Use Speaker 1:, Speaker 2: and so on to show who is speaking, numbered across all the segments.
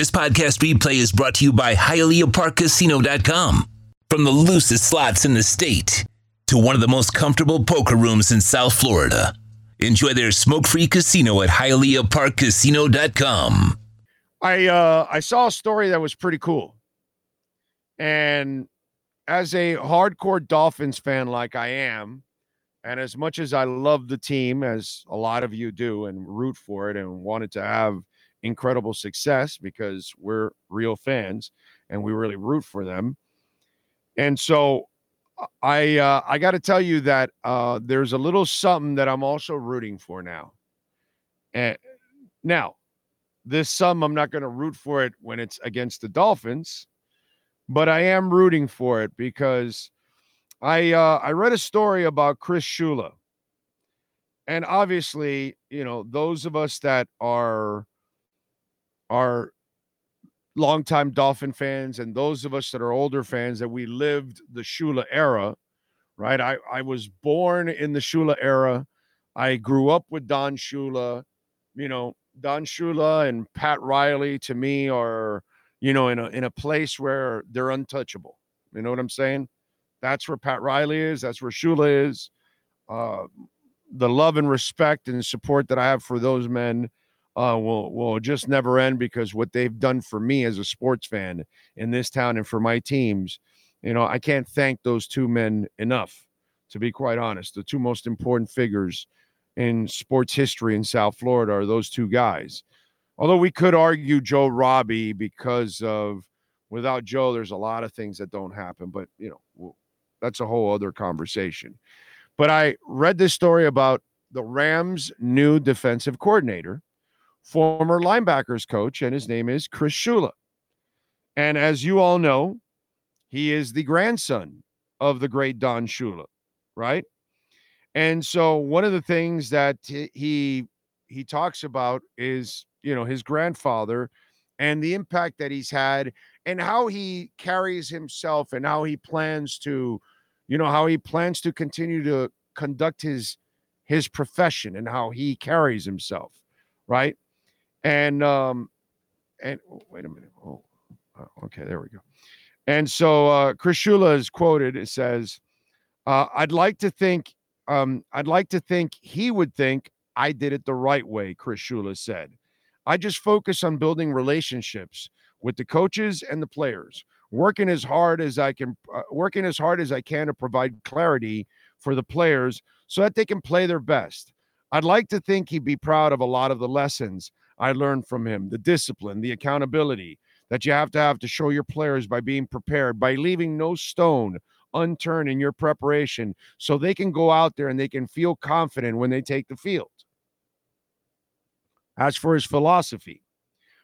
Speaker 1: This podcast replay is brought to you by HialeahParkCasino.com. From the loosest slots in the state to one of the most comfortable poker rooms in South Florida. Enjoy their smoke-free casino at HialeahParkCasino.com.
Speaker 2: I uh, I saw a story that was pretty cool, and as a hardcore Dolphins fan like I am, and as much as I love the team, as a lot of you do, and root for it and wanted to have incredible success because we're real fans and we really root for them. And so I uh, I got to tell you that uh, there's a little something that I'm also rooting for now. And now, this sum I'm not going to root for it when it's against the Dolphins, but I am rooting for it because I uh, I read a story about Chris Shula, and obviously, you know, those of us that are are longtime Dolphin fans and those of us that are older fans that we lived the Shula era, right? I, I was born in the Shula era. I grew up with Don Shula. You know, Don Shula and Pat Riley to me are, you know, in a in a place where they're untouchable. You know what I'm saying? That's where Pat Riley is. That's where Shula is. Uh, the love and respect and support that I have for those men uh, will will just never end because what they've done for me as a sports fan in this town and for my teams, you know, I can't thank those two men enough. To be quite honest, the two most important figures in sports history in South Florida are those two guys. Although we could argue Joe Robbie because of without Joe, there's a lot of things that don't happen. But you know, that's a whole other conversation. But I read this story about the Rams' new defensive coordinator former linebackers coach, and his name is Chris Shula. And as you all know, he is the grandson of the great Don Shula, right? And so one of the things that he he talks about is, you know, his grandfather and the impact that he's had and how he carries himself and how he plans to, you know, how he plans to continue to conduct his his profession and how he carries himself, right? And um, and oh, wait a minute. Oh, uh, okay, there we go. And so uh, Chris Shula is quoted. It says, uh, "I'd like to think, um, I'd like to think he would think I did it the right way." Chris Shula said, "I just focus on building relationships with the coaches and the players, working as hard as I can, uh, working as hard as I can to provide clarity for the players so that they can play their best." I'd like to think he'd be proud of a lot of the lessons I learned from him the discipline, the accountability that you have to have to show your players by being prepared, by leaving no stone unturned in your preparation so they can go out there and they can feel confident when they take the field. As for his philosophy,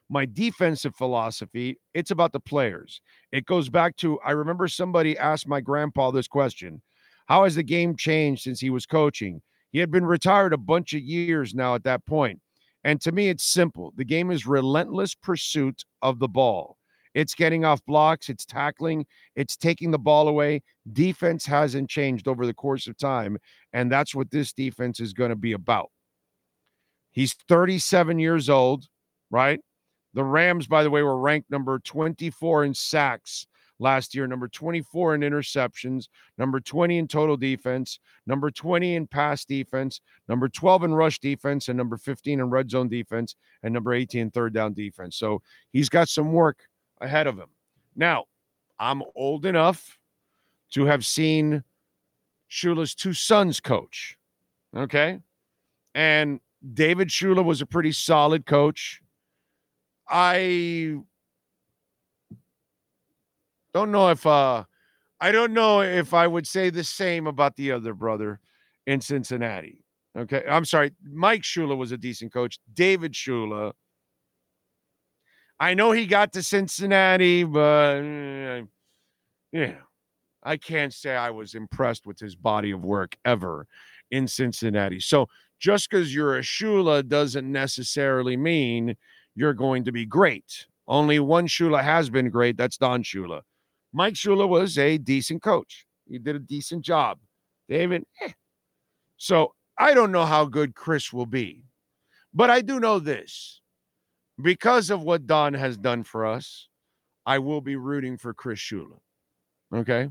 Speaker 2: my defensive philosophy, it's about the players. It goes back to I remember somebody asked my grandpa this question How has the game changed since he was coaching? He had been retired a bunch of years now at that point. And to me, it's simple. The game is relentless pursuit of the ball. It's getting off blocks, it's tackling, it's taking the ball away. Defense hasn't changed over the course of time. And that's what this defense is going to be about. He's 37 years old, right? The Rams, by the way, were ranked number 24 in sacks last year, number 24 in interceptions, number 20 in total defense, number 20 in pass defense, number 12 in rush defense, and number 15 in red zone defense, and number 18 in third down defense. So he's got some work ahead of him. Now, I'm old enough to have seen Shula's two sons coach. Okay. And David Shula was a pretty solid coach. I don't know if uh I don't know if I would say the same about the other brother in Cincinnati. Okay. I'm sorry. Mike Shula was a decent coach. David Shula. I know he got to Cincinnati, but yeah, I can't say I was impressed with his body of work ever in Cincinnati. So just because you're a Shula doesn't necessarily mean you're going to be great. Only one Shula has been great. That's Don Shula. Mike Shula was a decent coach. He did a decent job. David, eh. so I don't know how good Chris will be, but I do know this. because of what Don has done for us, I will be rooting for Chris Shula. Okay.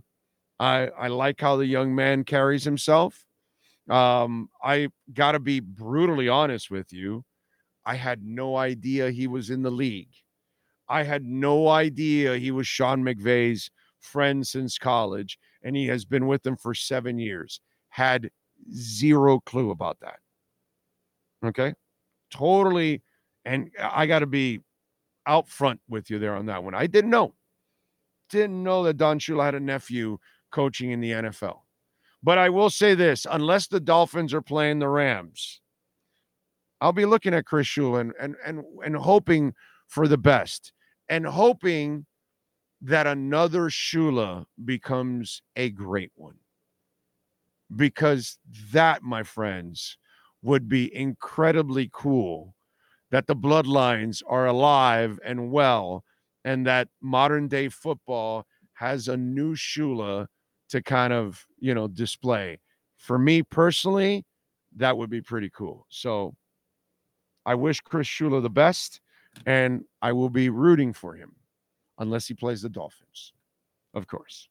Speaker 2: I I like how the young man carries himself. Um, I gotta be brutally honest with you. I had no idea he was in the league. I had no idea he was Sean McVay's friend since college, and he has been with him for seven years. Had zero clue about that. Okay. Totally. And I got to be out front with you there on that one. I didn't know. Didn't know that Don Shula had a nephew coaching in the NFL. But I will say this unless the Dolphins are playing the Rams, I'll be looking at Chris Shula and, and, and, and hoping for the best and hoping that another Shula becomes a great one. Because that, my friends, would be incredibly cool that the bloodlines are alive and well and that modern day football has a new Shula to kind of, you know, display. For me personally, that would be pretty cool. So I wish Chris Shula the best, and I will be rooting for him unless he plays the Dolphins, of course.